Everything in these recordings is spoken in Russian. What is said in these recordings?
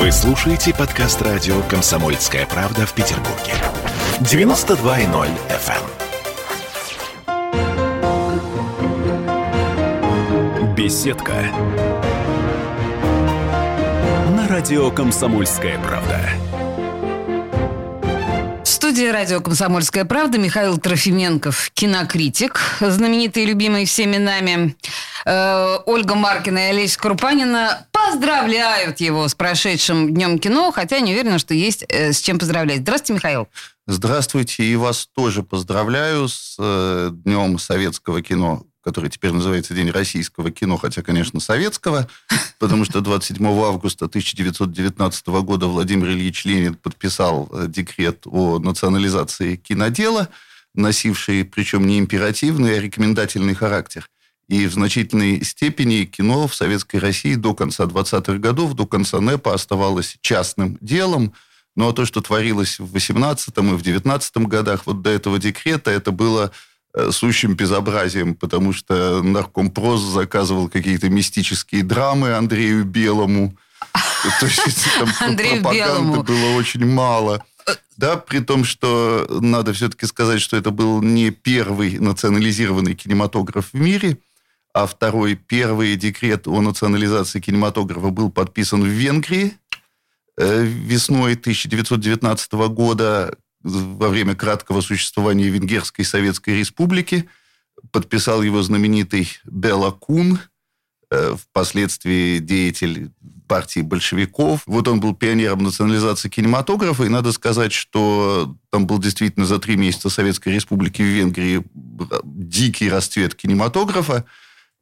Вы слушаете подкаст радио «Комсомольская правда» в Петербурге. 92.0 FM. эм. Беседка. На радио «Комсомольская правда». Студии радио «Комсомольская правда» Михаил Трофименков, кинокритик, знаменитый и любимый всеми нами. Э, Ольга Маркина и Олеся Крупанина поздравляют его с прошедшим Днем кино, хотя не уверена, что есть э, с чем поздравлять. Здравствуйте, Михаил. Здравствуйте, и вас тоже поздравляю с э, Днем советского кино, который теперь называется День российского кино, хотя, конечно, советского, потому что 27 августа 1919 года Владимир Ильич Ленин подписал э, декрет о национализации кинодела, носивший, причем не императивный, а рекомендательный характер – и в значительной степени кино в Советской России до конца 20-х годов, до конца НЭПа оставалось частным делом. Ну, а то, что творилось в 18-м и в 19-м годах, вот до этого декрета, это было э, сущим безобразием, потому что наркомпрос заказывал какие-то мистические драмы Андрею Белому. То есть там пропаганды было очень мало. Да, при том, что надо все-таки сказать, что это был не первый национализированный кинематограф в мире – а второй, первый декрет о национализации кинематографа был подписан в Венгрии э, весной 1919 года во время краткого существования Венгерской Советской Республики. Подписал его знаменитый Бела Кун, э, впоследствии деятель партии большевиков. Вот он был пионером национализации кинематографа, и надо сказать, что там был действительно за три месяца Советской Республики в Венгрии дикий расцвет кинематографа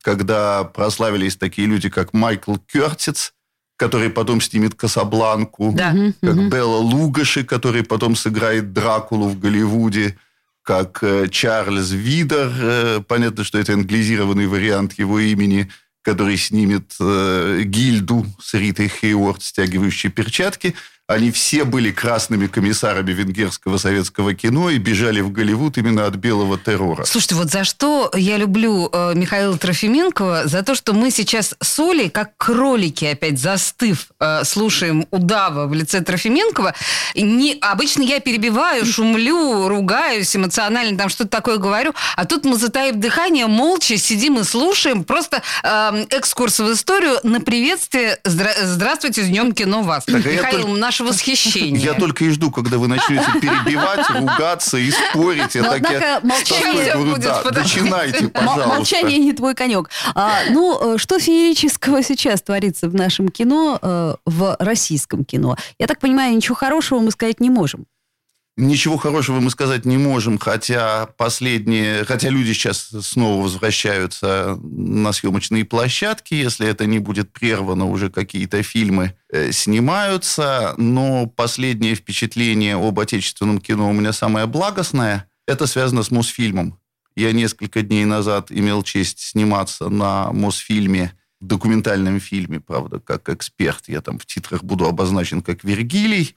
когда прославились такие люди, как Майкл Кертиц, который потом снимет «Касабланку», да. как угу. Белла Лугаши, который потом сыграет Дракулу в Голливуде, как э, Чарльз Видер, э, понятно, что это англизированный вариант его имени, который снимет э, Гильду с Ритой Хейворд, стягивающей перчатки – они все были красными комиссарами венгерского советского кино и бежали в Голливуд именно от белого террора. Слушайте, вот за что я люблю э, Михаила Трофименкова? За то, что мы сейчас с Олей, как кролики, опять застыв, э, слушаем удава в лице Трофименкова. Не, обычно я перебиваю, шумлю, ругаюсь эмоционально, там что-то такое говорю. А тут мы, затаив дыхание, молча сидим и слушаем. Просто э, экскурс в историю на приветствие. Здра- здравствуйте, с Днем кино вас. Так, а Михаил, наш ваше восхищение. Я только и жду, когда вы начнете перебивать, ругаться и спорить. Но, однако, молчание будет да, начинайте, пожалуйста. Молчание не твой конек. А, ну, э, что феерического сейчас творится в нашем кино, э, в российском кино? Я так понимаю, ничего хорошего мы сказать не можем. Ничего хорошего мы сказать не можем, хотя последние, хотя люди сейчас снова возвращаются на съемочные площадки, если это не будет прервано, уже какие-то фильмы э, снимаются, но последнее впечатление об отечественном кино у меня самое благостное. Это связано с Мосфильмом. Я несколько дней назад имел честь сниматься на Мосфильме, документальном фильме, правда, как эксперт. Я там в титрах буду обозначен как Вергилий.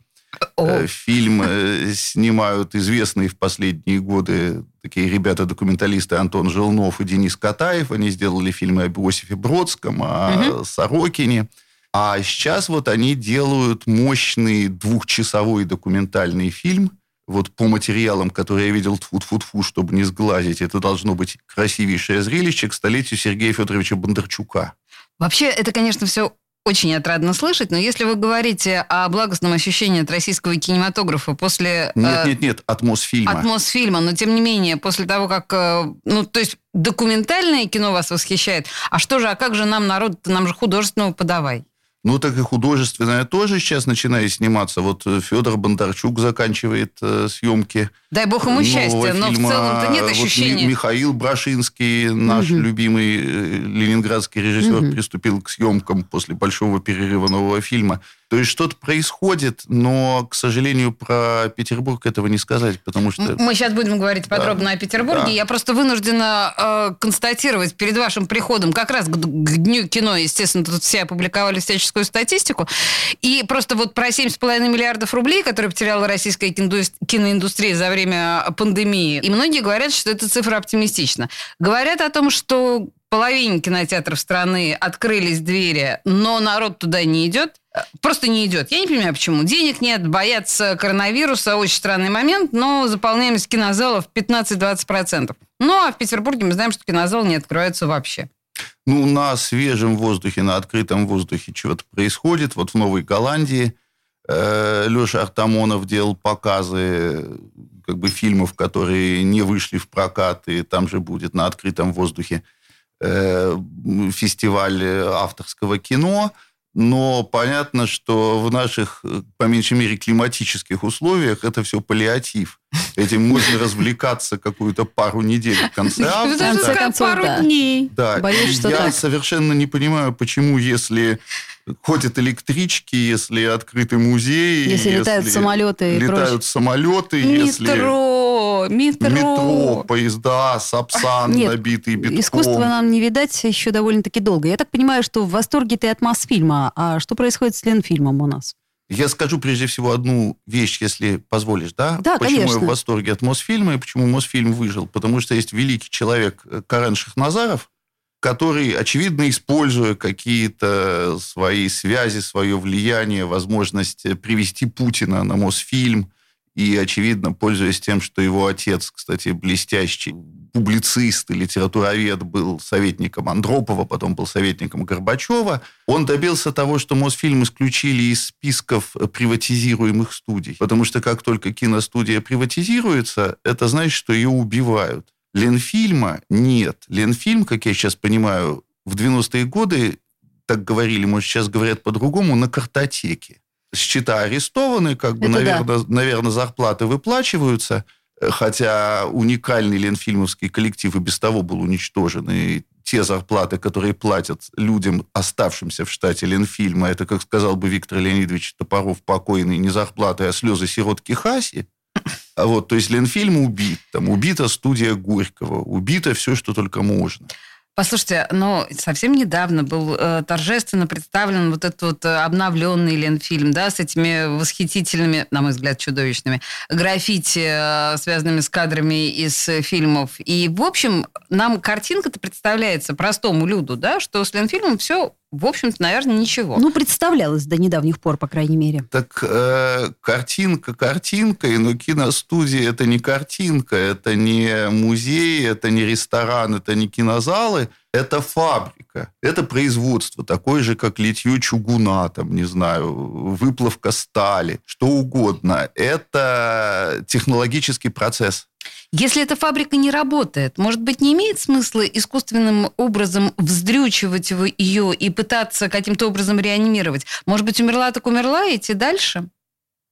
О. Э, фильм э, снимают известные в последние годы такие ребята-документалисты Антон Желнов и Денис Катаев. Они сделали фильмы об Иосифе Бродском, о угу. Сорокине. А сейчас вот они делают мощный двухчасовой документальный фильм. Вот по материалам, которые я видел, тфу-тфу-тфу, чтобы не сглазить, это должно быть красивейшее зрелище к столетию Сергея Федоровича Бондарчука. Вообще, это, конечно, все очень отрадно слышать, но если вы говорите о благостном ощущении от российского кинематографа после... Нет, э, нет, нет, от Мосфильма. От Мосфильма, но тем не менее, после того, как... Э, ну, то есть документальное кино вас восхищает, а что же, а как же нам народ, нам же художественного подавай? Ну, так и художественное тоже сейчас начинает сниматься. Вот э, Федор Бондарчук заканчивает э, съемки. Дай бог ему счастья, но в целом-то нет ощущения. Вот Михаил Брашинский, наш угу. любимый э, ленинградский режиссер, угу. приступил к съемкам после большого перерыва нового фильма. То есть что-то происходит, но, к сожалению, про Петербург этого не сказать, потому что... Мы сейчас будем говорить подробно да. о Петербурге. Да. Я просто вынуждена э, констатировать перед вашим приходом, как раз к, к Дню кино, естественно, тут все опубликовали всяческую статистику, и просто вот про 7,5 миллиардов рублей, которые потеряла российская киноиндустрия за время пандемии, и многие говорят, что эта цифра оптимистична. Говорят о том, что половине кинотеатров страны открылись двери, но народ туда не идет. Просто не идет. Я не понимаю, почему. Денег нет, боятся коронавируса, очень странный момент, но заполняемость кинозалов 15-20%. Ну, а в Петербурге мы знаем, что кинозалы не открываются вообще. Ну, на свежем воздухе, на открытом воздухе чего-то происходит. Вот в Новой Голландии э, Леша Артамонов делал показы как бы фильмов, которые не вышли в прокат, и там же будет на открытом воздухе э, фестиваль авторского кино – но понятно, что в наших, по меньшей мере, климатических условиях это все паллиатив. Этим можно развлекаться какую-то пару недель в конце августа. пару дней. Да, Боюсь, что я совершенно не понимаю, почему, если ходят электрички, если открыты музеи, если, если летают самолеты, летают самолеты, метро, если метро, метро, поезда, сапсан Нет, набитые битком. Искусство нам не видать еще довольно-таки долго. Я так понимаю, что в восторге ты от Мосфильма. А что происходит с Ленфильмом у нас? Я скажу прежде всего одну вещь, если позволишь, да? Да, Почему конечно. я в восторге от Мосфильма и почему Мосфильм выжил? Потому что есть великий человек э, Карен Шахназаров, который, очевидно, используя какие-то свои связи, свое влияние, возможность привести Путина на Мосфильм, и, очевидно, пользуясь тем, что его отец, кстати, блестящий публицист и литературовед, был советником Андропова, потом был советником Горбачева, он добился того, что Мосфильм исключили из списков приватизируемых студий. Потому что как только киностудия приватизируется, это значит, что ее убивают. Ленфильма нет. Ленфильм, как я сейчас понимаю, в 90-е годы, так говорили, может, сейчас говорят по-другому, на картотеке. Счета арестованы, как бы, наверное, да. наверное, зарплаты выплачиваются, хотя уникальный ленфильмовский коллектив и без того был уничтожен, и те зарплаты, которые платят людям, оставшимся в штате Ленфильма, это, как сказал бы Виктор Леонидович Топоров, покойный, не зарплаты, а слезы сиротки Хаси, а вот, то есть Ленфильм убит, там убита студия Горького, убито все, что только можно. Послушайте, но совсем недавно был э, торжественно представлен вот этот вот обновленный Ленфильм, да, с этими восхитительными, на мой взгляд, чудовищными граффити, э, связанными с кадрами из фильмов. И, в общем, нам картинка-то представляется простому люду, да, что с Ленфильмом все в общем-то, наверное, ничего. Ну, представлялось до недавних пор, по крайней мере. Так э, картинка картинкой, но киностудия это не картинка, это не музей, это не ресторан, это не кинозалы, это фабрика, это производство, такое же, как литье чугуна, там, не знаю, выплавка стали, что угодно. Это технологический процесс. Если эта фабрика не работает, может быть, не имеет смысла искусственным образом вздрючивать ее и пытаться каким-то образом реанимировать? Может быть, умерла так умерла, и идти дальше?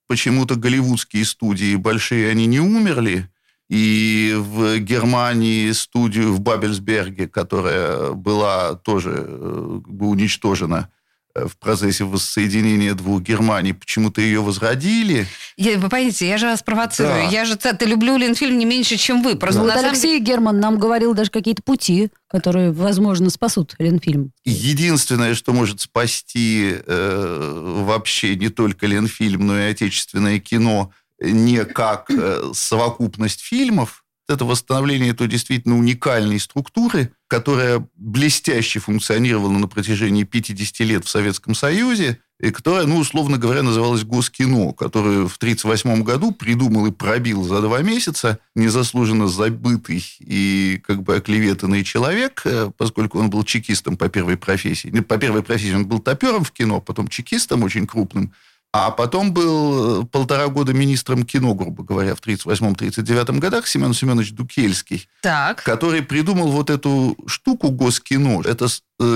Почему-то голливудские студии большие, они не умерли. И в Германии студию в Бабельсберге, которая была тоже э, уничтожена, в процессе воссоединения двух Германий почему-то ее возродили. Я, вы понимаете, я же вас провоцирую. Да. Я же ты люблю Ленфильм не меньше, чем вы. Просто да. вот Алексей деле... Герман нам говорил даже какие-то пути, которые, возможно, спасут Ленфильм. Единственное, что может спасти э, вообще не только Ленфильм, но и отечественное кино, не как э, совокупность фильмов, это восстановление той действительно уникальной структуры, которая блестяще функционировала на протяжении 50 лет в Советском Союзе, и которая, ну, условно говоря, называлась Госкино, которую в 1938 году придумал и пробил за два месяца незаслуженно забытый и как бы оклеветанный человек, э, поскольку он был чекистом по первой профессии. По первой профессии он был топером в кино, потом чекистом очень крупным, а потом был э, полтора года министром кино, грубо говоря, в 1938-1939 годах Семен Семенович Дукельский, так. который придумал вот эту штуку Госкино. Это э,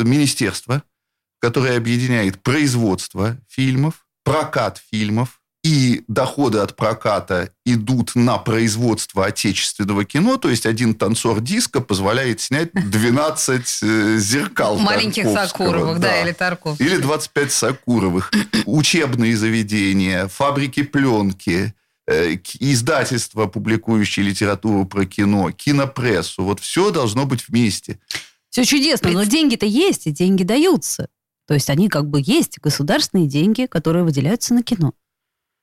министерство, которое объединяет производство фильмов, прокат фильмов, и доходы от проката идут на производство отечественного кино, то есть один танцор диска позволяет снять 12 э, зеркал Маленьких Сакуровых, да. да, или Тарков. Или 25 Сакуровых. Учебные заведения, фабрики пленки, э, издательства, публикующие литературу про кино, кинопрессу. Вот все должно быть вместе. Все чудесно, но деньги-то есть, и деньги даются. То есть они как бы есть, государственные деньги, которые выделяются на кино.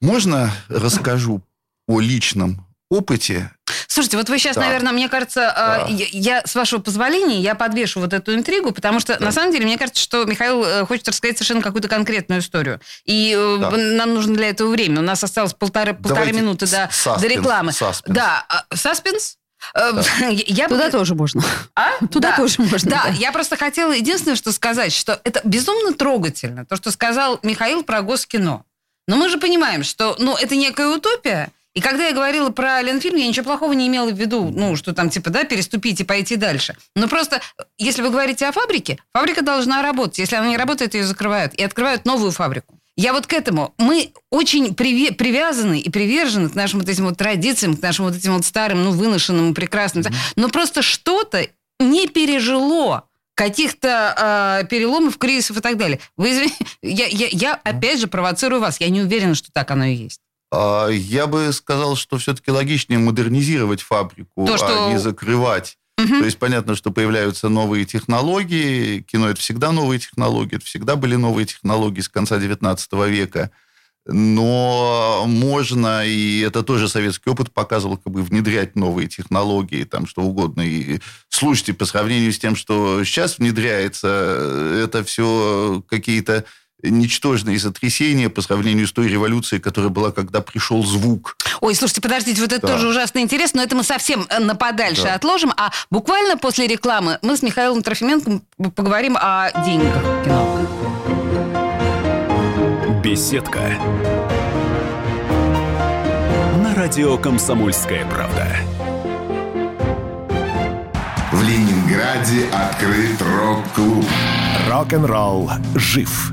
Можно расскажу о личном опыте? Слушайте, вот вы сейчас, Да. наверное, мне кажется, э, Да. я, я, с вашего позволения, я подвешу вот эту интригу, потому что, на самом деле, мне кажется, что Михаил э, хочет рассказать совершенно какую-то конкретную историю. И э, Да. нам нужно для этого время. У нас осталось полторы, полторы минуты до, саспенс, до рекламы. саспенс. Да, а, саспенс? Э, Я бы- Туда тоже можно. А? Туда Да. тоже можно. Да, да. я просто хотела единственное, что сказать, что это безумно трогательно, то, что сказал Михаил про Госкино. Но мы же понимаем, что ну, это некая утопия, и когда я говорила про Ленфильм, я ничего плохого не имела в виду, ну, что там, типа, да, переступить и пойти дальше. Но просто, если вы говорите о фабрике, фабрика должна работать. Если она не работает, ее закрывают. И открывают новую фабрику. Я вот к этому. Мы очень приве- привязаны и привержены к нашим вот этим вот традициям, к нашим вот этим вот старым, ну, выношенным, прекрасным. Но просто что-то не пережило каких-то э, переломов, кризисов и так далее. Вы извините, я, я, я опять же провоцирую вас. Я не уверена, что так оно и есть. А, Я бы сказал, что все-таки логичнее модернизировать фабрику, То, что- а не закрывать. Мгм. То есть понятно, что появляются новые технологии. Кино это всегда новые технологии, это всегда были новые технологии с конца 19 века. Но можно, и это тоже советский опыт показывал, как бы внедрять новые технологии, там что угодно. И слушайте, по сравнению с тем, что сейчас внедряется, это все какие-то ничтожные сотрясения по сравнению с той революцией, которая была, когда пришел звук. Ой, слушайте, подождите, вот это Да. тоже ужасно интересно, но это мы совсем э, на подальше Да. отложим. А буквально после рекламы мы с Михаилом Трофименко поговорим о деньгах кино. Беседка. На радио «Комсомольская правда». В Ленинграде открыт рок-клуб. Рок-н-ролл жив.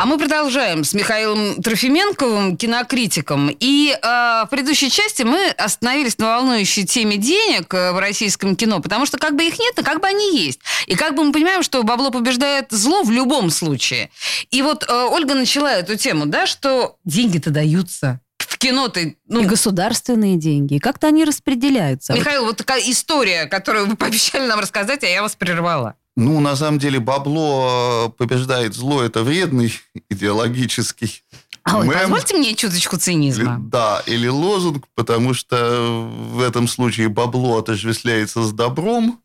А мы продолжаем с Михаилом Трофименковым, кинокритиком. И э, в предыдущей части мы остановились на волнующей теме денег э, в российском кино, потому что как бы их нет, но как бы они есть. И как бы мы понимаем, что бабло побеждает зло в любом случае. И вот э, Ольга начала эту тему, да, что деньги-то даются. В кино-то... Ну, И государственные деньги. Как-то они распределяются. Михаил, вот такая история, которую вы пообещали нам рассказать, а я вас прервала. Ну, на самом деле, бабло э, побеждает зло. Это вредный идеологический А ой, мем. позвольте мне чуточку Или- цинизма. Да, или лозунг, потому что в этом случае бабло отождествляется с добром,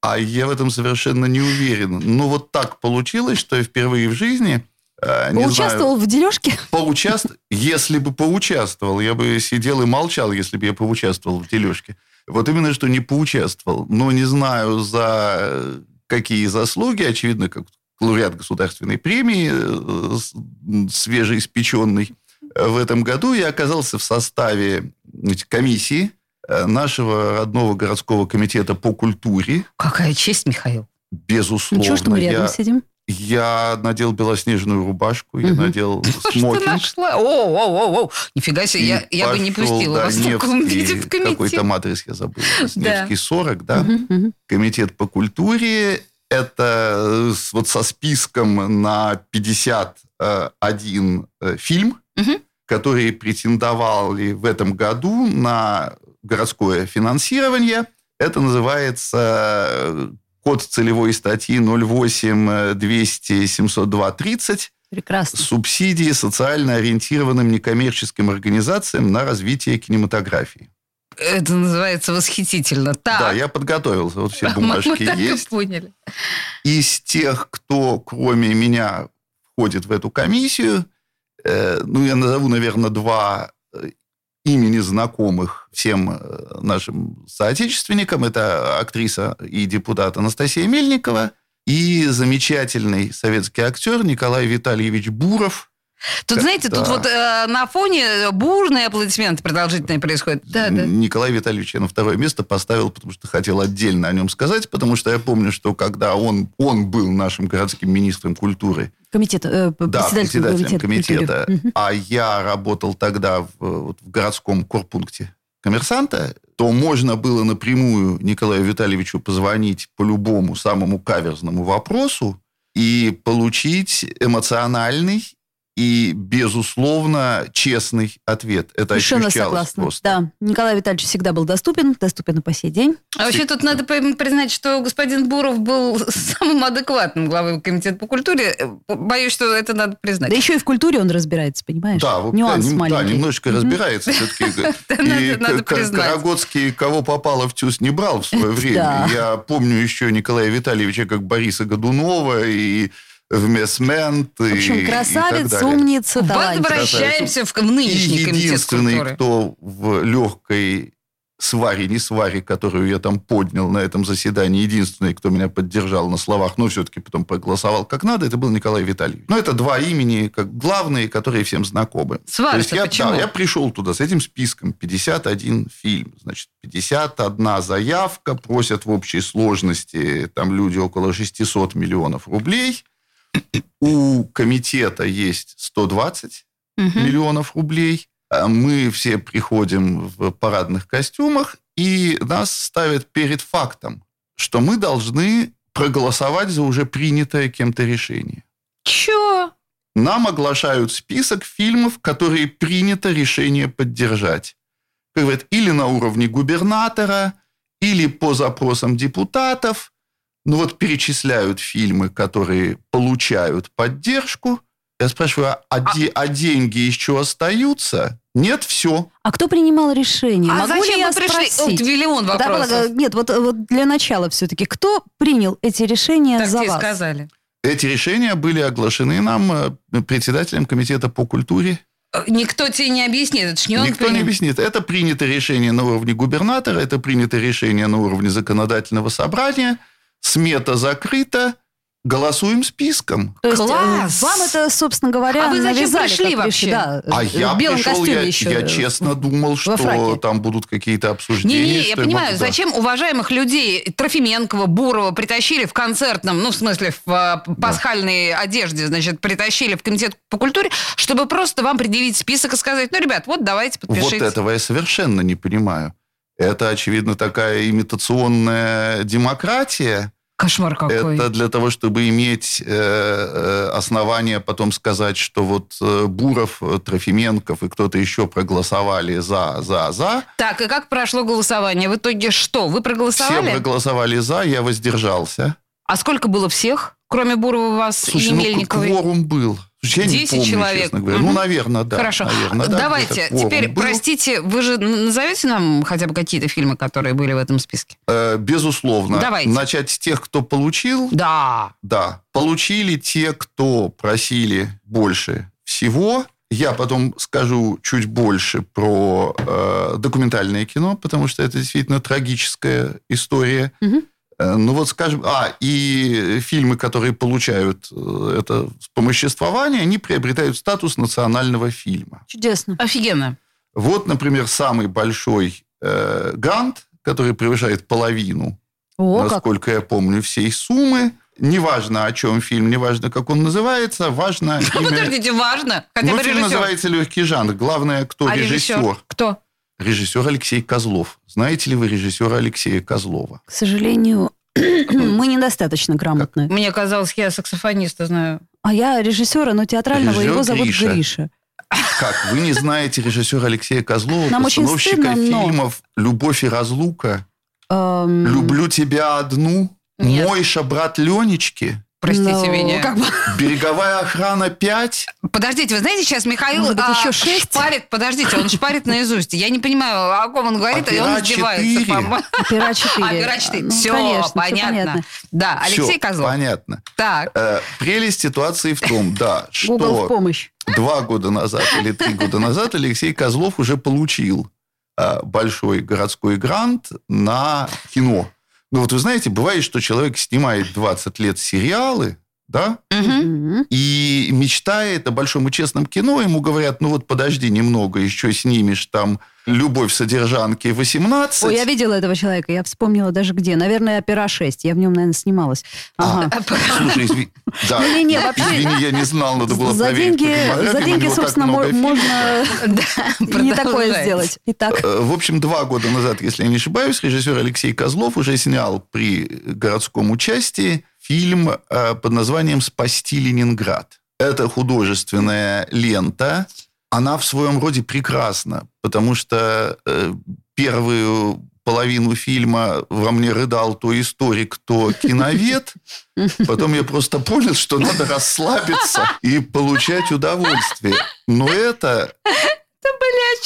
а я в этом совершенно не уверен. Ну, вот так получилось, что я впервые в жизни... э, Поучаствовал знаю, в дележке? поучаст... Если бы поучаствовал, я бы сидел и молчал, если бы я поучаствовал в дележке. Вот именно, что не поучаствовал. Но не знаю, за э, какие заслуги, очевидно, как лауреат государственной премии, э, свежеиспеченный. Э, В этом году я оказался в составе комиссии нашего родного городского комитета по культуре. Какая честь, Михаил. Безусловно. Ничего, что мы рядом я, сидим. Я надел белоснежную рубашку, я надел Что смокинг. нашла? О, о, о, о. Нифига себе, я, я бы не пустила да, вас в таком виде в комитет. Какой там адрес я забыл. Невский 40, да? Комитет по культуре. Это э, вот со списком на 51 э, фильм, Мгм. которые претендовали в этом году на городское финансирование. Это называется э, код целевой статьи 08 200 702 30 Прекрасно. субсидии социально ориентированным некоммерческим организациям на развитие кинематографии. Это называется восхитительно. Так. Да, я подготовился. Вот все Мы бумажки так и есть. поняли. Из тех, кто кроме меня входит в эту комиссию, э, ну, я назову, наверное, два имени знакомых всем э, нашим соотечественникам. Это актриса и депутат Анастасия Мельникова и замечательный советский актер Николай Витальевич Буров. Тут, знаете, Да. тут вот э, на фоне бурные аплодисменты продолжительные происходят. Да, да. Николай Витальевич я на второе место поставил, потому что хотел отдельно о нем сказать, потому что я помню, что когда он, он был нашим городским министром культуры, Комитет, э, да, председателем председателем комитета. комитета, культуры. А я работал тогда в, вот в городском корпункте коммерсанта, то можно было напрямую Николаю Витальевичу позвонить по любому самому каверзному вопросу и получить эмоциональный и, безусловно, честный ответ. Это Совершенно согласна. просто. Да, Николай Витальевич всегда был доступен, доступен и по сей день. А вообще тут надо при- признать, что господин Буров был самым адекватным главой комитета по культуре. Боюсь, что это надо признать. Да еще и в культуре он разбирается, понимаешь? Да, вот, Нюанс да, нем- да, маленький. немножечко разбирается все-таки. надо- И. Карагодский кого попало в ТЮЗ не брал в свое время. Да. Я помню еще Николая Витальевича как Бориса Годунова и в Месмент. В общем, красавец, умница, талантливый. Возвращаемся в, в И нынешний комитет единственный, кто в легкой сваре, не сваре, которую я там поднял на этом заседании, единственный, кто меня поддержал на словах, но все-таки потом проголосовал как надо, это был Николай Витальевич. Но это два имени как главные, которые всем знакомы. Есть я, почему? да, я пришел туда с этим списком, 51 фильм, значит, 51 заявка, просят в общей сложности, там люди около 600 миллионов рублей. У комитета есть 120 Мгм. миллионов рублей. А Мы все приходим в парадных костюмах, и нас ставят перед фактом, что мы должны проголосовать за уже принятое кем-то решение. Чё? Нам оглашают список фильмов, которые принято решение поддержать. Как говорят, или на уровне губернатора, или по запросам депутатов. Ну вот перечисляют фильмы, которые получают поддержку. Я спрашиваю, а, де- а деньги еще остаются? Нет, все. А кто принимал решение? А Могу зачем ли я вы пришли? спросить? Вот миллион Да, вопросов. Полага, нет, вот, вот для начала все-таки, кто принял эти решения Так за вас? сказали. Эти решения были оглашены нам э, председателем комитета по культуре. Э, Никто тебе не объяснит, это ж не он Никто не принял. объяснит. Это принято решение на уровне губернатора, это принято решение на уровне законодательного собрания. Смета закрыта. Голосуем списком. То есть э, Класс! вам это, собственно говоря, А вы зачем навязали, пришли как вообще? Да, А э, я в белом пришел, костюме я, еще. я честно думал, что фраке. там будут какие-то обсуждения. Не-не, я что понимаю, могу- да. зачем уважаемых людей Трофименкова, Бурова притащили в концертном, ну, в смысле, в э, пасхальной одежде, значит, притащили в комитет по культуре, чтобы просто вам предъявить список и сказать, ну, ребят, вот давайте, Вот подпишите. этого я совершенно не понимаю. Это, очевидно, такая имитационная демократия. Кошмар какой. Это для того, чтобы иметь э, э, основания потом сказать, что вот э, Буров, э, Трофименков и кто-то еще проголосовали за, за, за. Так, и как прошло голосование? В итоге что? Вы Все проголосовали? проголосовали за, я воздержался. А сколько было всех, кроме Бурова, вас Слушай, и ну Мельниковой? кворум был. Я не 10 помню, человек. Мгм. Ну, наверное, да. Хорошо. наверное, да, Давайте, теперь, был. простите, вы же назовете нам хотя бы какие-то фильмы, которые были в этом списке? Э, безусловно. Давайте. Начать с тех, кто получил. Да. Да. Получили те, кто просили больше всего. Я потом скажу чуть больше про э, документальное кино, потому что это действительно трагическая история. Мгм. Э, Ну вот скажем, а, и фильмы, которые получают э, это вспомоществование, они приобретают статус национального фильма. Чудесно. Офигенно. Вот, например, самый большой э, грант, который превышает половину О, как. насколько я помню, всей суммы. Неважно, о чем фильм, неважно, как он называется, важно имя... подождите, важно. Хотя Ну, фильм называется «Легкий жанр». Главное, кто А режиссер. режиссер? Кто? Режиссер Алексей Козлов. Знаете ли вы режиссера Алексея Козлова? К сожалению, мы недостаточно грамотны. Мне казалось, я саксофониста знаю. А я режиссера, но театрального, Режиссер его зовут Гриша. Гриша. Как, вы не знаете режиссера Алексея Козлова, Нам очень постановщика стыдно, но- фильмов «Любовь и разлука», Эм, «Люблю тебя одну», Нет. «Мойша, брат Ленечки», Простите ну, меня. как бы- «Береговая охрана 5», Подождите, вы знаете, сейчас Михаил Может быть, а, еще шесть? шпарит, подождите, он шпарит наизусть. Я не понимаю, о ком он говорит, и он Опера издевается. 4. по-моему. Опера 4. Опера 4. Ну, Все, конечно, всё понятно. Да, Алексей Всё, Козлов. понятно. Так. Э, прелесть ситуации в том, да, Google в что помощь. два года назад или три года назад Алексей Козлов уже получил а, большой городской грант на кино. Ну вот вы знаете, бывает, что человек снимает 20 лет сериалы, да, Мгм. и мечтает о большом и честном кино, ему говорят, ну вот подожди немного, еще снимешь там «Любовь содержанки 18». Ой, я видела этого человека, я вспомнила даже где. Наверное, «Опера 6». Я в нем, наверное, снималась. Ага. Слушай, изви- да, Не-не-не, вообще- извини, я не знал, надо было За проверить деньги, за деньги, собственно, можно Да, не такое сделать. Итак, Э, В общем, два года назад, если я не ошибаюсь, режиссер Алексей Козлов уже снял при городском участии фильм э, под названием «Спасти Ленинград». Это художественная лента. Она в своем роде прекрасна, потому что э, первую половину фильма во мне рыдал то историк, то киновед. Потом я просто понял, что надо расслабиться и получать удовольствие. Но это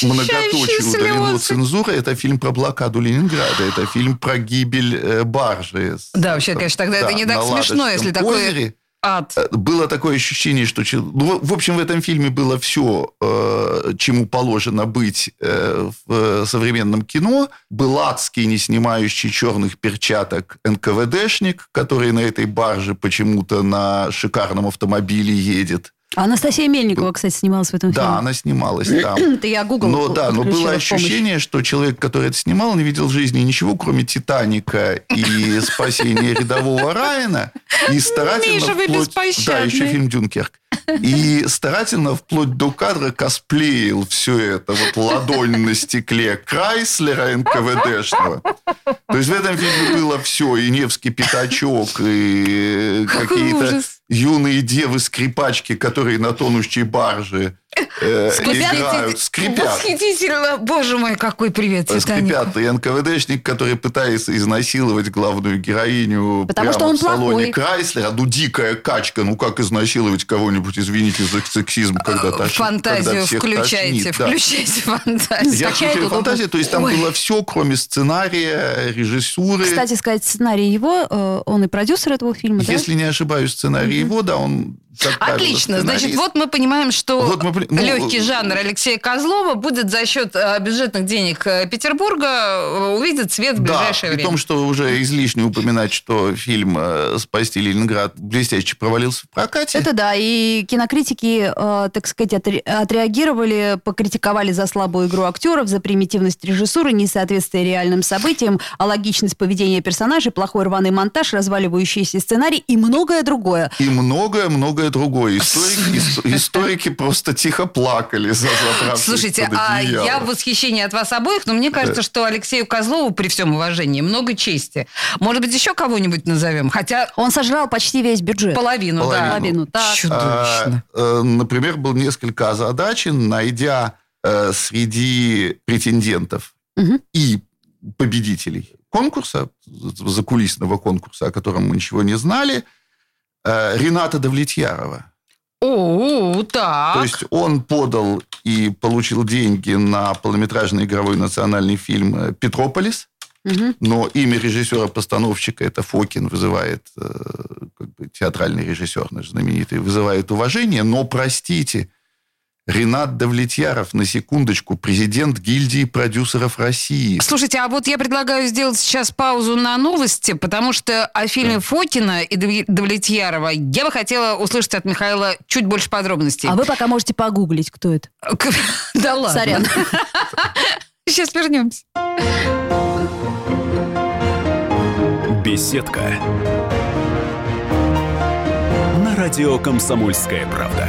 многоточие слезы. цензура. Это фильм про блокаду Ленинграда. Это фильм про гибель э, баржи. Да, вообще, конечно, тогда это не так смешно, если такое-. Ад. Э, Было такое ощущение, что... ну, в общем, в этом фильме было все, э, чему положено быть в современном кино. Был адский, не снимающий черных перчаток НКВДшник, который на этой барже почему-то на шикарном автомобиле едет. Анастасия Мельникова, кстати, снималась в этом Да, фильме. она снималась там. Это я Google Но да, но было ощущение, что человек, который это снимал, не видел в жизни ничего, кроме Титаника и спасения рядового Райана. И старательно Миша, вы вплоть- Да, еще фильм Дюнкерк. И старательно вплоть до кадра косплеил все это. Вот ладонь на стекле Крайслера НКВДшного. То есть в этом фильме было все. И Невский пятачок, и какие-то. Юные девы-скрипачки, которые на тонущей барже э, Скрипят? играют, скрипят. Восхитительно. Боже мой, какой привет, Титанику. Скрипят. И НКВДшник, который пытается изнасиловать главную героиню Потому прямо что он в салоне плохой. Крайслера. Ну, дикая качка. Ну, как изнасиловать кого-нибудь, извините за сексизм, когда тошнит, когда Фантазию всех включайте, тошнит, да. включайте фантазию. Я включаю фантазию, то есть там Ой. было все, кроме сценария, режиссуры. Кстати сказать, сценарий его, э, он и продюсер этого фильма, да? Если не ошибаюсь, сценарий его, да, он, Отлично. Значит, вот мы понимаем, что Вот мы ну, легкий жанр Алексея Козлова будет за счет э, бюджетных денег э, Петербурга э, увидит свет в ближайшее да, время. при том, что уже излишне упоминать, что фильм «Спасти Ленинград» блестяще провалился в прокате. Это да, и кинокритики, так сказать, отре- отреагировали, покритиковали за слабую игру актеров, за примитивность режиссуры, несоответствие реальным событиям, алогичность поведения персонажей, плохой рваный монтаж, разваливающийся сценарий и многое другое. И многое-многое другое. Историки, ис- историки просто тихо плакали, за Слушайте, а я в восхищении от вас обоих, но мне кажется, что Алексею Козлову, при всем уважении, много чести. Может быть, еще кого-нибудь назовем? Хотя Он сожрал почти весь бюджет. половину, да. Половину, так. Чудовищно. А, э, например, был несколько озадачен, найдя э, среди претендентов и победителей конкурса, закулисного конкурса, о котором мы ничего не знали, Рената Давлетьярова. О, так. То есть он подал и получил деньги на полнометражный игровой национальный фильм э, «Петрополис», Мгм. но имя режиссера-постановщика, это Фокин, вызывает, э, как бы, театральный режиссер наш знаменитый, вызывает уважение, но, простите, Ренат Давлетьяров, на секундочку, президент гильдии продюсеров России. Слушайте, а вот я предлагаю сделать сейчас паузу на новости, потому что о фильме Фокина и Дав- Давлетьярова я бы хотела услышать от Михаила чуть больше подробностей. А вы пока можете погуглить, кто это. Да ладно. Сорян. Сейчас вернемся. Беседка. На радио «Комсомольская правда».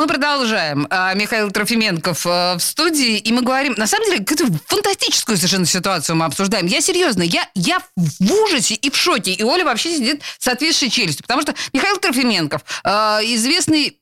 Мы продолжаем. А, Михаил Трофименков э, в студии, и мы говорим, на самом деле, какую-то фантастическую совершенно ситуацию мы обсуждаем. Я серьезно, я, я в ужасе и в шоке, и Оля вообще сидит с отвисшей челюстью, потому что Михаил Трофименков, э, известный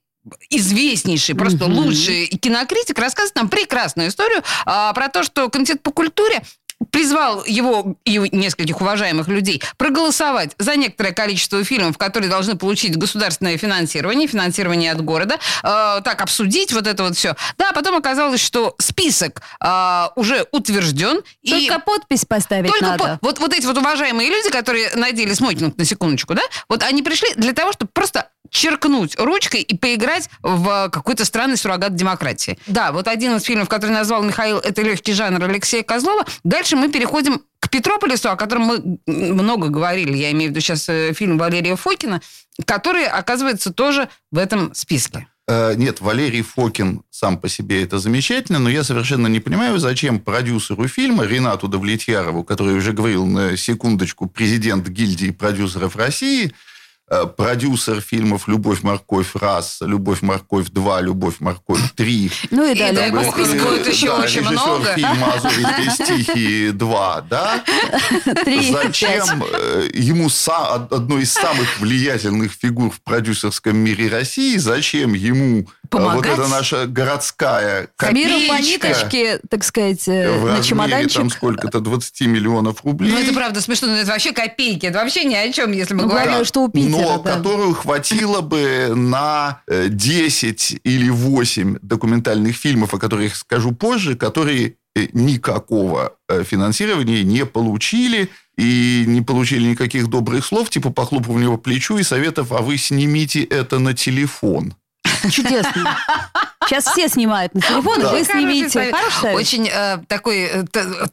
известнейший, просто mm-hmm. лучший кинокритик, рассказывает нам прекрасную историю а, про то, что Комитет по культуре призвал его и нескольких уважаемых людей проголосовать за некоторое количество фильмов, которые должны получить государственное финансирование, финансирование от города, э, так обсудить вот это вот все. Да, потом оказалось, что список э, уже утвержден. Только и подпись поставить только надо. По, вот, вот эти вот уважаемые люди, которые надели смокинг на секундочку, да, вот они пришли для того, чтобы просто черкнуть ручкой и поиграть в какой-то странный суррогат демократии. Да, вот один из фильмов, который назвал Михаил, это «Легкий жанр» Алексея Козлова. Дальше мы переходим к Петрополису, о котором мы много говорили. Я имею в виду сейчас э, фильм Валерия Фокина, который оказывается тоже в этом списке. Э, нет, Валерий Фокин сам по себе это замечательно, но я совершенно не понимаю, зачем продюсеру фильма Ренату Давлетьярову, который уже говорил на секундочку президент гильдии продюсеров России, продюсер фильмов «Любовь, морковь» раз, «Любовь, морковь» два, «Любовь, морковь» три. Ну и далее. По списку это еще да, очень много. фильма «Азовские стихи» два, да? Три, Зачем э, ему одной из самых влиятельных фигур в продюсерском мире России, зачем ему Помогать? вот эта наша городская копеечка? Миру по ниточке, так сказать, на чемоданчик. там сколько-то 20 миллионов рублей. Ну это правда смешно, но это вообще копейки. Это вообще ни о чем, если мы ну, говорим. Главное, что у Питера но да. которую хватило бы на 10 э, или 8 документальных фильмов, о которых скажу позже, которые э, никакого э, финансирования не получили и не получили никаких добрых слов, типа похлопывания по плечу и советов, а вы снимите это на телефон. Чудесно. Сейчас все снимают на телефон, да. вы снимите. Очень э, такой э,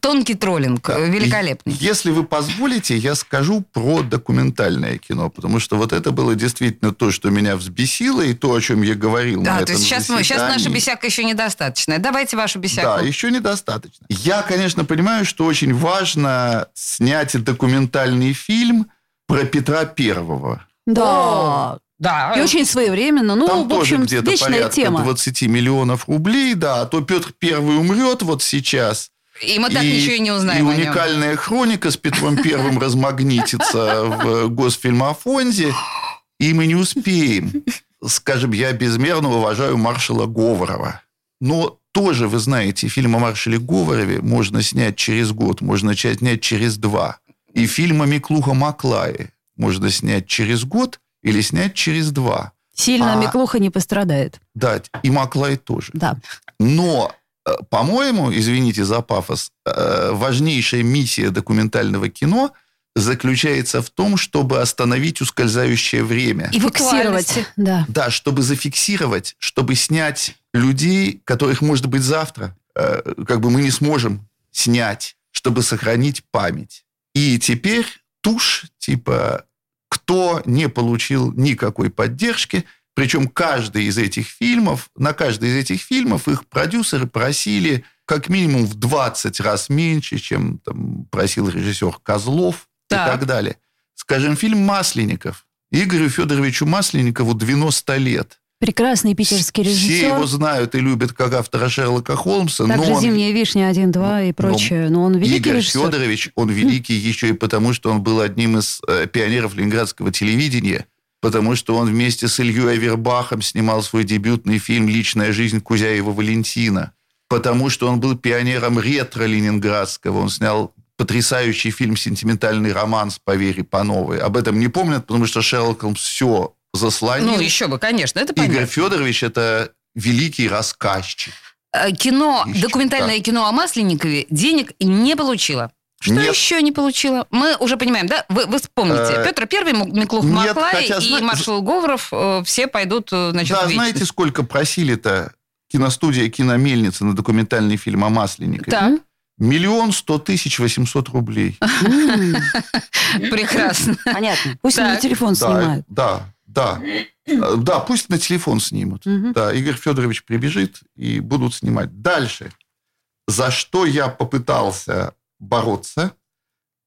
тонкий троллинг, да. великолепный. Если вы позволите, я скажу про документальное кино, потому что вот это было действительно то, что меня взбесило, и то, о чем я говорил да, на то этом есть сейчас, мы, сейчас наша бесяка еще недостаточная. Давайте вашу бесяку. Да, еще недостаточно. Я, конечно, понимаю, что очень важно снять документальный фильм про Петра Первого. Да. Да. И очень своевременно. Ну, Там в общем, тоже где-то вечная порядка тема. 20 миллионов рублей, да. А то Петр Первый умрет вот сейчас. И мы так и, ничего и не узнаем. И уникальная хроника с Петром Первым размагнитится в Госфильмофонде, и мы не успеем. Скажем, я безмерно уважаю маршала Говорова. Но тоже, вы знаете, фильм о маршале Говорове можно снять через год, можно снять через два. И фильм о Миклуха Маклае можно снять через год – или снять через два. Сильно а, Миклуха не пострадает. Да, и Маклай тоже. Да. Но, э, по-моему, извините за пафос, э, важнейшая миссия документального кино заключается в том, чтобы остановить ускользающее время. И фиксировать. Да. да, чтобы зафиксировать, чтобы снять людей, которых, может быть, завтра э, как бы мы не сможем снять, чтобы сохранить память. И теперь тушь типа кто не получил никакой поддержки. Причем каждый из этих фильмов, на каждый из этих фильмов их продюсеры просили как минимум в 20 раз меньше, чем там, просил режиссер Козлов так. и так далее. Скажем, фильм «Масленников». Игорю Федоровичу Масленникову 90 лет. Прекрасный питерский режиссер. Все его знают и любят как автора Шерлока Холмса. Также но он, «Зимняя вишня 1-2» и прочее. Но, но он великий Игорь режиссер. Федорович, он великий еще и потому, что он был одним из э, пионеров ленинградского телевидения, потому что он вместе с Ильей Авербахом снимал свой дебютный фильм «Личная жизнь Кузяева Валентина», потому что он был пионером ретро-ленинградского. Он снял потрясающий фильм «Сентиментальный романс» по Вере Пановой. Об этом не помнят, потому что Шерлок Холмс все заслонил. Ну, еще бы, конечно, это понятно. Игорь Федорович – это великий рассказчик. Э, кино, Ищет, документальное да. кино о Масленникове денег не получило. Что нет. еще не получила? Мы уже понимаем, да? Вы, вы вспомните. Э, Петр Первый, Миклух Маклай и зна... маршал Говоров э, все пойдут, значит, Да, знаете, сколько просили-то киностудия «Киномельница» на документальный фильм о Масленникове? Так. Миллион сто тысяч восемьсот рублей. Прекрасно. Понятно. Пусть на телефон снимают. Да, да. Э, да, пусть на телефон снимут. Угу. Да, Игорь Федорович прибежит и будут снимать. Дальше. За что я попытался бороться,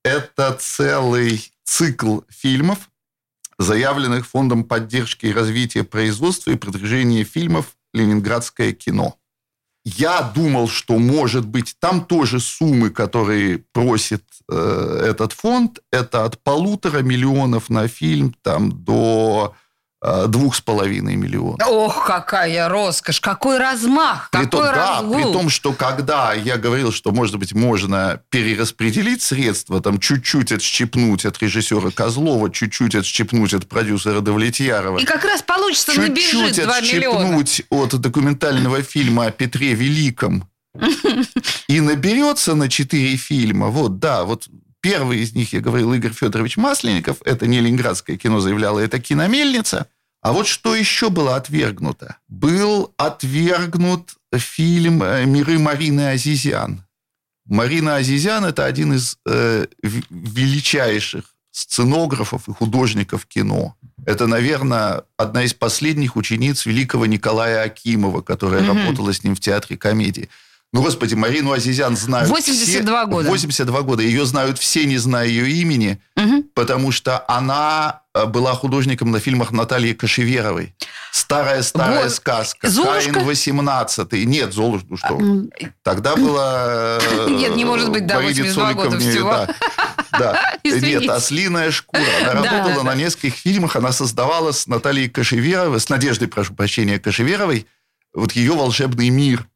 это целый цикл фильмов заявленных Фондом поддержки и развития производства и продвижения фильмов «Ленинградское кино». Я думал, что, может быть, там тоже суммы, которые просит э, этот фонд, это от полутора миллионов на фильм там, до двух с половиной миллионов. Ох, какая роскошь, какой размах, При какой том, да, разгул. при том, что когда я говорил, что, может быть, можно перераспределить средства, там чуть-чуть отщипнуть от режиссера Козлова, чуть-чуть отщипнуть от продюсера Давлетьярова, И как раз получится, набежит чуть-чуть 2 миллиона. отщипнуть от документального фильма о Петре Великом и наберется на четыре фильма. Вот, да, вот первый из них, я говорил, Игорь Федорович Масленников, это не ленинградское кино заявляло, это киномельница. А вот что еще было отвергнуто? Был отвергнут фильм э, «Миры Марины Азизян». Марина Азизян – это один из э, величайших сценографов и художников кино. Это, наверное, одна из последних учениц великого Николая Акимова, которая Мгм. работала с ним в театре комедии. Ну, господи, Марину Азизян знают 82 все. года. 82 года. Ее знают все, не зная ее имени, Мгм. потому что она э, была художником на фильмах Натальи Кашеверовой. Старая-старая Вот. сказка. «Золушка»? Каин 18 Нет, Золушка, ну что Тогда было... э, Нет, не может быть, да, Марине 82 года всего. да. Да. Извините. Нет, «Ослиная шкура». Она Да, работала да, на нескольких фильмах. Она создавала с Натальей Кашеверовой, с Надеждой, прошу прощения, Кашеверовой, вот ее волшебный мир.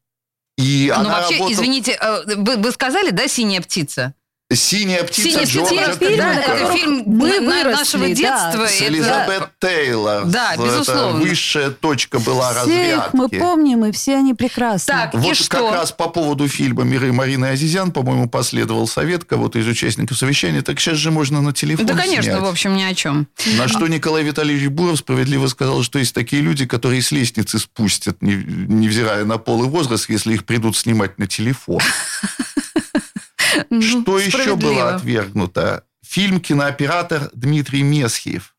И Ну, она вообще, работала... извините, э, вы, вы сказали, да, «Синяя птица»? «Синяя птица» «Синяя птица» Джорджа это фильм, да, это фильм мы на- выросли, нашего да. детства. С это- Элизабет Тейлор. Да, Это безусловно. высшая точка была Все разрядки. их мы помним, и все они прекрасны. Так, и Вот что? как раз по поводу фильма «Миры Марины Азизян», по-моему, последовал совет кого-то из участников совещания. Так сейчас же можно на телефон Да, конечно, снять. в общем, ни о чем. На что Николай Витальевич Буров справедливо сказал, что есть такие люди, которые с лестницы спустят, не- невзирая на пол и возраст, если их придут снимать на телефон. Что еще было отвергнуто? Фильм «Кинооператор» Дмитрий Месхиев.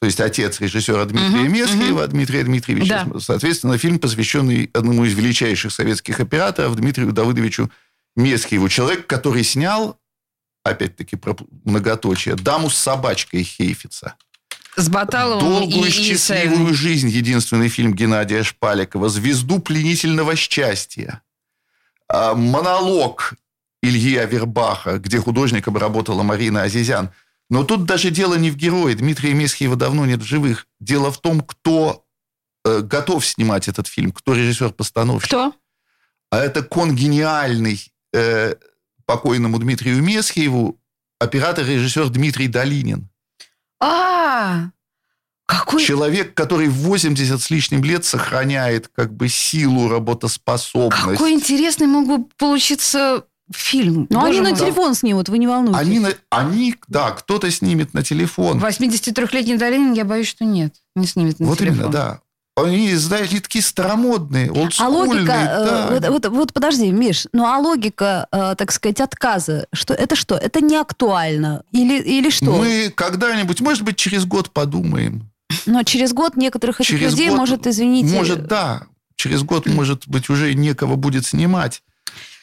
То есть отец режиссера Дмитрия Мгм, Месхиева, Дмитрия Дмитриевича. Да. Соответственно, фильм, посвященный одному из величайших советских операторов Дмитрию Давыдовичу Месхиеву. Человек, который снял, опять-таки, про многоточие, «Даму с собачкой» Хейфица. С Баталовым «Долгую и, и счастливую Исаевым. жизнь» единственный фильм Геннадия Шпаликова. «Звезду пленительного счастья». А, Монолог Ильи Авербаха, где художником работала Марина Азизян. Но тут даже дело не в герое. Дмитрия Месхиева давно нет в живых. Дело в том, кто э, готов снимать этот фильм, кто режиссер-постановщик. Кто? А это конгениальный э, покойному Дмитрию Месхиеву оператор и режиссер Дмитрий Долинин. А, какой... Человек, который в 80 с лишним лет сохраняет как бы силу, работоспособность. Какой интересный мог бы получиться фильм. Но они на телефон снимут, вы не волнуйтесь. Они, на- они, да, кто-то снимет на телефон. 83-летний Долинин, я боюсь, что нет. Не снимет на вот телефон. именно, да. Они, знаете, такие старомодные, А олдскульные. логика, э, да. вот, вот, вот подожди, Миш, ну а логика, э, так сказать, отказа, что это что? Это не актуально? Или, или что? Мы когда-нибудь, может быть, через год подумаем. Но через год некоторых этих Через людей год, может, извините... Может, да. Через год, может быть, уже некого будет снимать.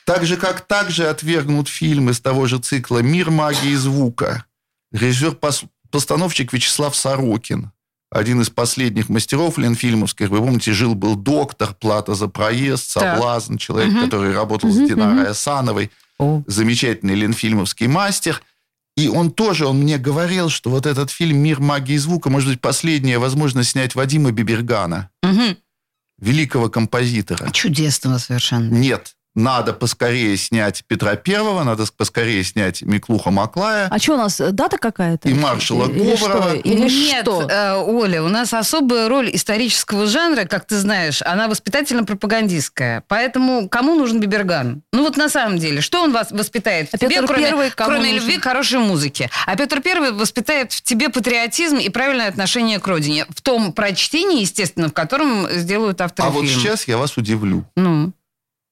Так же, как также отвергнут фильм из того же цикла «Мир магии звука». Режиссер-постановщик Вячеслав Сорокин. Один из последних мастеров Ленфильмовских. Вы помните, жил-был доктор, плата за проезд, Так. соблазн, человек, Мгм. который работал с Мгм, Динарой Асановой. О. Замечательный ленфильмовский мастер. И он тоже, он мне говорил, что вот этот фильм «Мир магии звука» может быть последняя возможность снять Вадима Бибергана, Мгм. великого композитора. Чудесного совершенно. Нет, надо поскорее снять Петра Первого, надо поскорее снять Миклуха Маклая. А что у нас, э, дата какая-то? И маршала Или что? Говорова. Или Нет, что? э, Оля, у нас особая роль исторического жанра, как ты знаешь, она воспитательно-пропагандистская. Поэтому кому нужен Биберган? Ну вот на самом деле, что он вас воспитает в А тебе, Петр кроме, Первый кому кроме нужен? любви к хорошей музыке? А Петр Первый воспитает в тебе патриотизм и правильное отношение к родине. В том прочтении, естественно, в котором сделают авторы А вот фильма. сейчас я вас удивлю, Ну,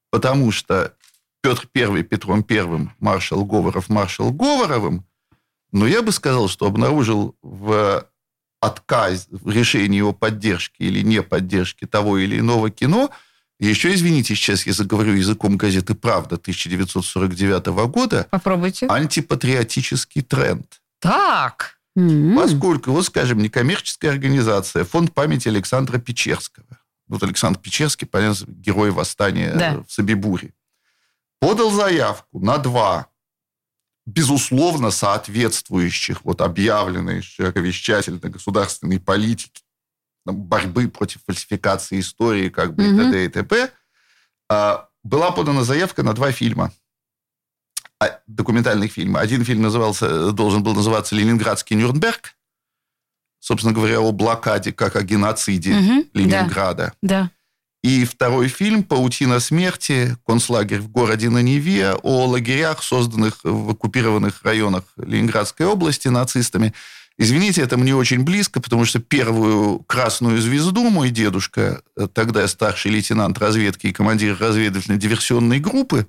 потому что Петр Первый Петром Первым, маршал Говоров маршал Говоровым, но я бы сказал, что обнаружил в отказ в решении о поддержке или не поддержке того или иного кино, еще, извините, сейчас я заговорю языком газеты «Правда» 1949 года, попробуйте. антипатриотический тренд. Так. Поскольку, вот скажем, некоммерческая организация, фонд памяти Александра Печерского, вот Александр Печерский, понятно, герой восстания Да. в Собибуре, подал заявку на два безусловно соответствующих вот объявленной широковещательной государственной политики там, борьбы против фальсификации истории, как бы и Мгм. т.д. и т.п., а, была подана заявка на два фильма. А, Документальных фильма. Один фильм назывался, должен был называться «Ленинградский Нюрнберг», собственно говоря, о блокаде, как о геноциде да. Ленинграда. Да. И второй фильм «Паутина смерти. Концлагерь в городе на Неве» о лагерях, созданных в оккупированных районах Ленинградской области нацистами. Извините, это мне очень близко, потому что первую красную звезду мой дедушка, э, тогда старший лейтенант разведки и командир разведывательной диверсионной группы,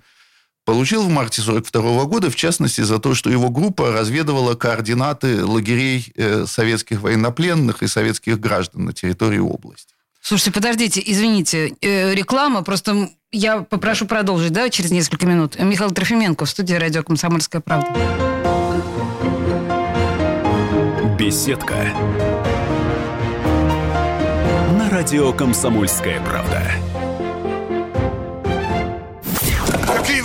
получил в марте 1942 года, в частности, за то, что его группа разведывала координаты лагерей э, советских военнопленных и советских граждан на территории области. Слушайте, подождите, извините, э, реклама, просто я попрошу продолжить, да, через несколько минут. Михаил Трофименко в студии радио «Комсомольская правда». Беседка. На радио «Комсомольская правда».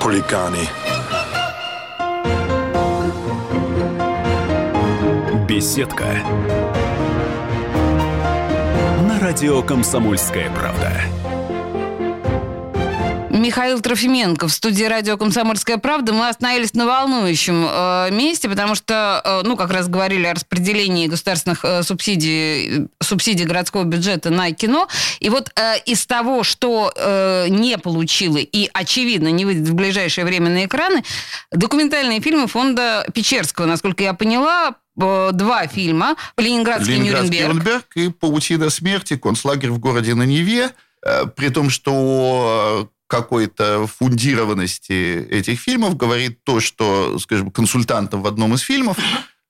Хулиганы. Беседка. На радио «Комсомольская правда». Михаил Трофименко в студии радио «Комсомольская правда». Мы остановились на волнующем э, месте, потому что, э, ну, как раз говорили о распределении государственных э, субсидий, субсидий городского бюджета на кино. И вот э, из того, что э, не получило и, очевидно, не выйдет в ближайшее время на экраны, документальные фильмы фонда Печерского, насколько я поняла, э, два фильма «Ленинградский, Ленинградский Нюрнберг». Нюрнберг и «Паутина смерти», концлагерь в городе на Неве. Э, При том, что какой-то фундированности этих фильмов говорит то, что, скажем, консультантом в одном из фильмов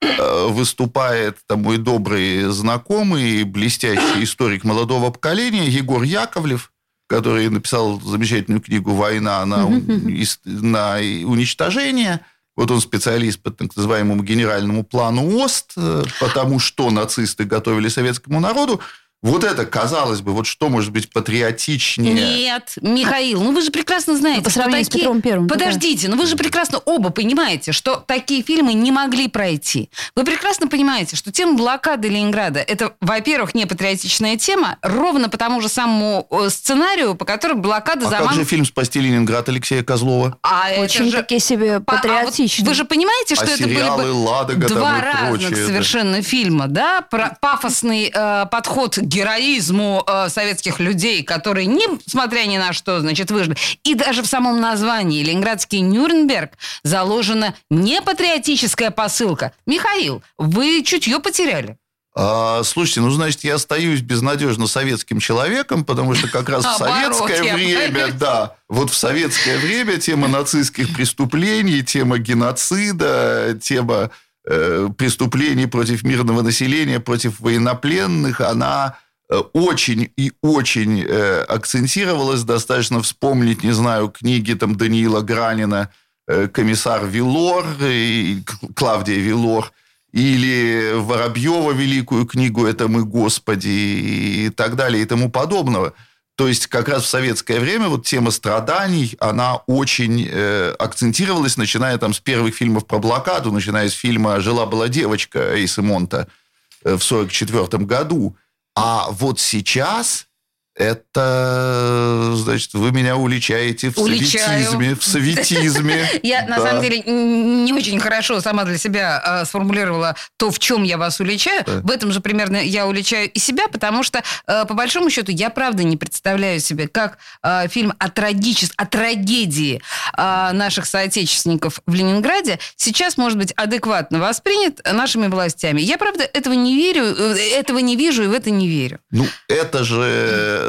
э, выступает там, мой добрый знакомый, блестящий историк молодого поколения Егор Яковлев, который написал замечательную книгу «Война на, на уничтожение». Вот он специалист по так называемому генеральному плану ОСТ, э, потому что нацисты готовили советскому народу. Вот это, казалось бы, вот что может быть патриотичнее? Нет, Михаил, ну вы же прекрасно знаете, по что сравнению с такие... Петром Первым, да. Подождите, ну вы же прекрасно оба понимаете, что такие фильмы не могли пройти. Вы прекрасно понимаете, что тема блокады Ленинграда это, во-первых, не патриотичная тема, ровно по тому же самому э, сценарию, по которому блокада А за как же фильм «Спасти Ленинград» Алексея Козлова? А это Очень же- таки себе По- а вот патриотичный. вы же понимаете, что А это были сериалы бы «Ладога» два разных прочее, да. совершенно фильма, да? Про пафосный э, подход героизму э, советских людей, которые, несмотря ни на что, значит, выжили. И даже в самом названии «Ленинградский Нюрнберг» заложена не патриотическая посылка. Михаил, вы чутье потеряли. А, слушайте, ну, значит, я остаюсь безнадежно советским человеком, потому что как раз в советское время, да, вот в советское время тема нацистских преступлений, тема геноцида, тема э, преступлений против мирного населения, против военнопленных, она очень и очень э, акцентировалась. Достаточно вспомнить, не знаю, книги там Даниила Гранина э, «Комиссар Вилор», и Клавдия Вилор, или Воробьева великую книгу «Это мы, Господи» и так далее и тому подобного. То есть как раз в советское время вот тема страданий, она очень э, акцентировалась, начиная там с первых фильмов про блокаду, начиная с фильма «Жила-была девочка» Эйса Монта э, в 1944 году. А вот сейчас Это, значит, вы меня уличаете в Уличаю. советизме. В советизме. Я, на самом деле, не очень хорошо сама для себя э, сформулировала то, в чем я вас уличаю. В этом же примерно я уличаю и себя, потому что, э, по большому счету, я правда не представляю себе, как э, фильм о, трагичес- о трагедии наших соотечественников в Ленинграде сейчас может быть адекватно воспринят нашими властями. Я, правда, этого не верю, э, этого не вижу и в это не верю. Ну, это же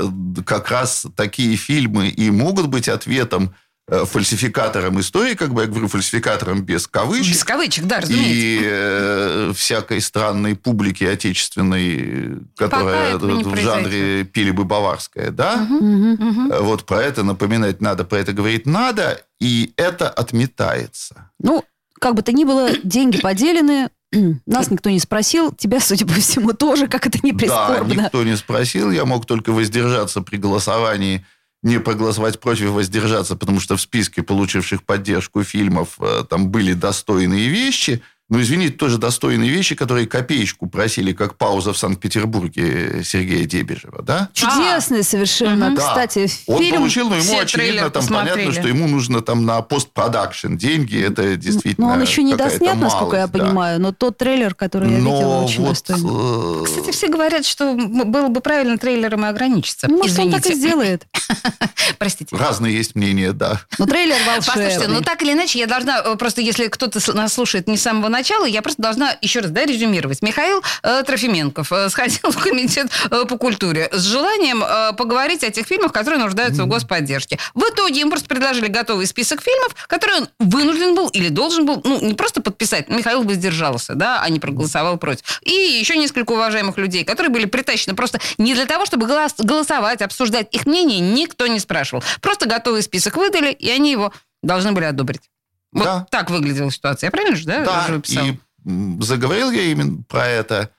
как раз такие фильмы и могут быть ответом э, фальсификаторам истории, как бы я говорю, фальсификаторам без кавычек. Без кавычек, да, разумеется. И э, всякой странной публики отечественной, которая в жанре пили бы баварская, да? Э, Вот про это напоминать надо, про это говорить надо, и это отметается. Ну, как бы то ни было, деньги поделены, нас никто не спросил, тебя, судя по всему, тоже, как это не Да, прискорбно. никто не спросил, я мог только воздержаться при голосовании, не проголосовать против, воздержаться, потому что в списке получивших поддержку фильмов э, там были достойные вещи. Ну, извините, тоже достойные вещи, которые копеечку просили, как пауза в Санкт-Петербурге Сергея Дебежева, да? Чудесный совершенно, Да. кстати, Он фильм. получил, но ему все очевидно, там посмотрели. понятно, что ему нужно там на постпродакшн деньги, это действительно Ну, он еще не доснят, насколько я малость, да. понимаю, но тот трейлер, который я видела, Но очень вот, достойный. э, Кстати, все говорят, что было бы правильно трейлером и ограничиться. Ну, может, он так и Извините. сделает. Простите. разные есть мнения, да. Но трейлер волшебный. Послушайте, ну так или иначе, я должна, э, просто если кто-то нас слушает не с самого начала, я просто должна еще раз да, резюмировать. Михаил э, Трофименков э, сходил в комитет э, по культуре с желанием э, поговорить о тех фильмах, которые нуждаются в господдержке. В итоге ему просто предложили готовый список фильмов, которые он вынужден был или должен был, ну, не просто подписать, Михаил бы сдержался, да, а не проголосовал против. И еще несколько уважаемых людей, которые были притащены просто не для того, чтобы голос- голосовать, обсуждать их мнение, никто не спрашивал. Просто готовый список выдали, и они его должны были одобрить. Вот Да. так выглядела ситуация. Я правильно же, да? Да, писала? и заговорил я именно про это,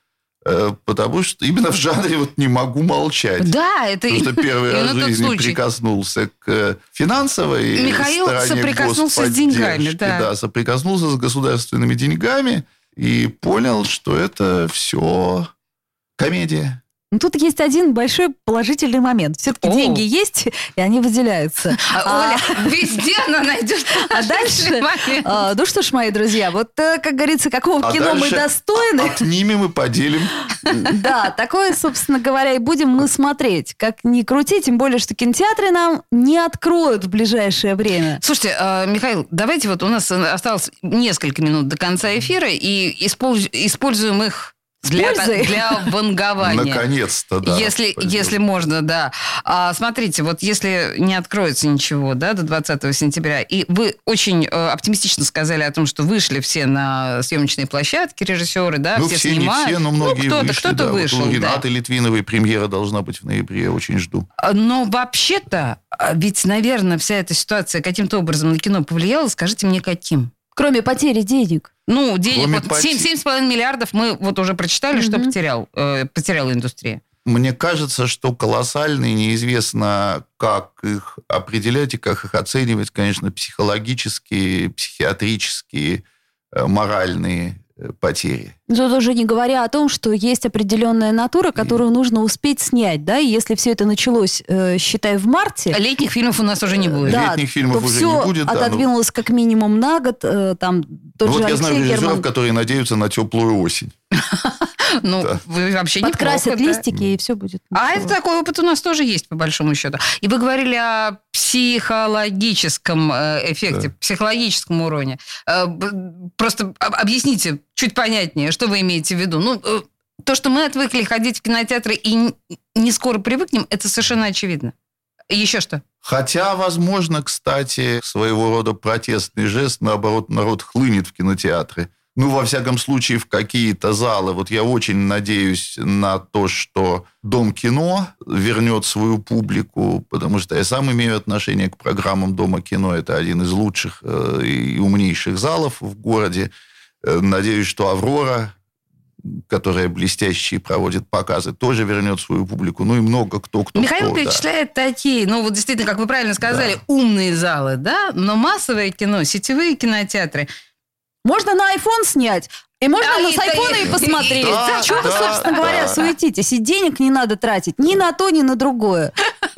э, потому что именно в жанре вот не могу молчать. Да, это Потому что первый раз в жизни случай. прикоснулся к финансовой Михаил стороне соприкоснулся с деньгами, да. Да, соприкоснулся с государственными деньгами и понял, что это все комедия. Ну, Тут есть один большой положительный момент. Все-таки деньги есть, и они выделяются. А, Оля, везде она найдет. А дальше, а, ну что ж, мои друзья, вот, э, как говорится, какого А кино мы достойны, Отнимем и поделим. да, такое, собственно говоря, и будем мы смотреть. Как ни крути, тем более, что кинотеатры нам не откроют в ближайшее время. Слушайте, Михаил, давайте вот у нас осталось несколько минут до конца эфира, и использ- используем их для, пользой? для вангования. Наконец-то, да. если, пойдет. если можно, да. А, смотрите, вот если не откроется ничего да, до 20 сентября, и вы очень э, оптимистично сказали о том, что вышли все на съемочные площадки, режиссеры, да, Ну, все, все, не снимают. все, но многие ну, кто-то, вышли. кто-то да. Вот вышел, у да. Ренаты Литвиновой премьера должна быть в ноябре, я очень жду. А, Но вообще-то, а, ведь, наверное, вся эта ситуация каким-то образом на кино повлияла. Скажите мне, каким? Кроме потери денег. Ну, денег, Кроме вот. 7, 7,5 миллиардов мы вот уже прочитали, что Мгм. потерял, э, потеряла индустрия. Мне кажется, что колоссальные, неизвестно, как их определять и как их оценивать, конечно, психологические, психиатрические, э, моральные э, потери. Тут уже не говоря о том, что есть определенная натура, которую нужно успеть снять, да, и если все это началось, э, считай, в марте, Летних фильмов у нас уже не будет. да, Летних фильмов то уже все не будет, да, ну. отодвинулось как минимум на год, э, там тот Ну, же вот я знаю Алексей режиссеров, Герман которые надеются на теплую осень. Ну, Да. вы вообще подкрасят неплохо, да. листики, и все будет. А это такой опыт у нас тоже есть, по большому счету. И вы говорили о психологическом э, эффекте, Да. психологическом уроне. Э, Просто об- объясните чуть понятнее, что вы имеете в виду. Ну, э, то, что мы отвыкли ходить в кинотеатры и не скоро привыкнем, это совершенно очевидно. Еще что? Хотя, возможно, кстати, своего рода протестный жест, наоборот, народ хлынет в кинотеатры. Ну, во всяком случае, в какие-то залы. Вот я очень надеюсь на то, что Дом кино вернет свою публику, потому что я сам имею отношение к программам Дома кино. Это один из лучших э, и умнейших залов в городе. Э, Надеюсь, что Аврора, которая блестящие проводит показы, тоже вернет свою публику. Ну и много кто, кто Михаил кто, да. перечисляет такие, ну вот действительно, как вы правильно сказали, умные залы, да, но массовое кино, сетевые кинотеатры, Можно на iPhone снять, И можно А, на и- с айфона и и- посмотреть. Да, Чего вы, да, собственно да. говоря, суетитесь? И денег не надо тратить ни на то, ни на другое.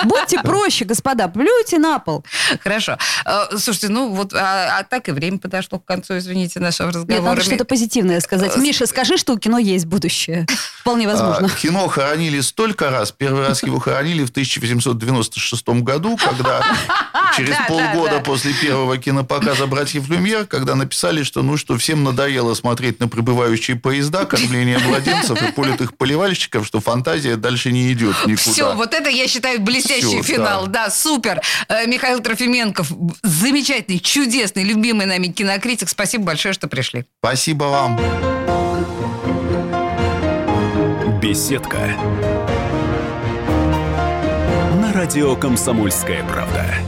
Будьте проще, господа, плюйте на пол. Хорошо. Э, Слушайте, ну вот, а, а так и время подошло к концу, извините, нашего разговора. Нет, надо что-то позитивное сказать. Миша, скажи, что у кино есть будущее. Вполне возможно. А, кино хоронили столько раз. Первый раз его хоронили в 1896 году, когда через Да, да, полгода да. после первого кинопоказа «Братьев Люмьер», когда написали, что ну что всем надоело смотреть на прибывающие поезда, кормление младенцев и политых поливальщиков, что фантазия дальше не идет никуда. Все, вот это я считаю блестящий Всё, финал. Да. супер. Э, Михаил Трофименков, замечательный, чудесный, любимый нами кинокритик. Спасибо большое, что пришли. Спасибо вам. Беседка. На радио «Комсомольская правда».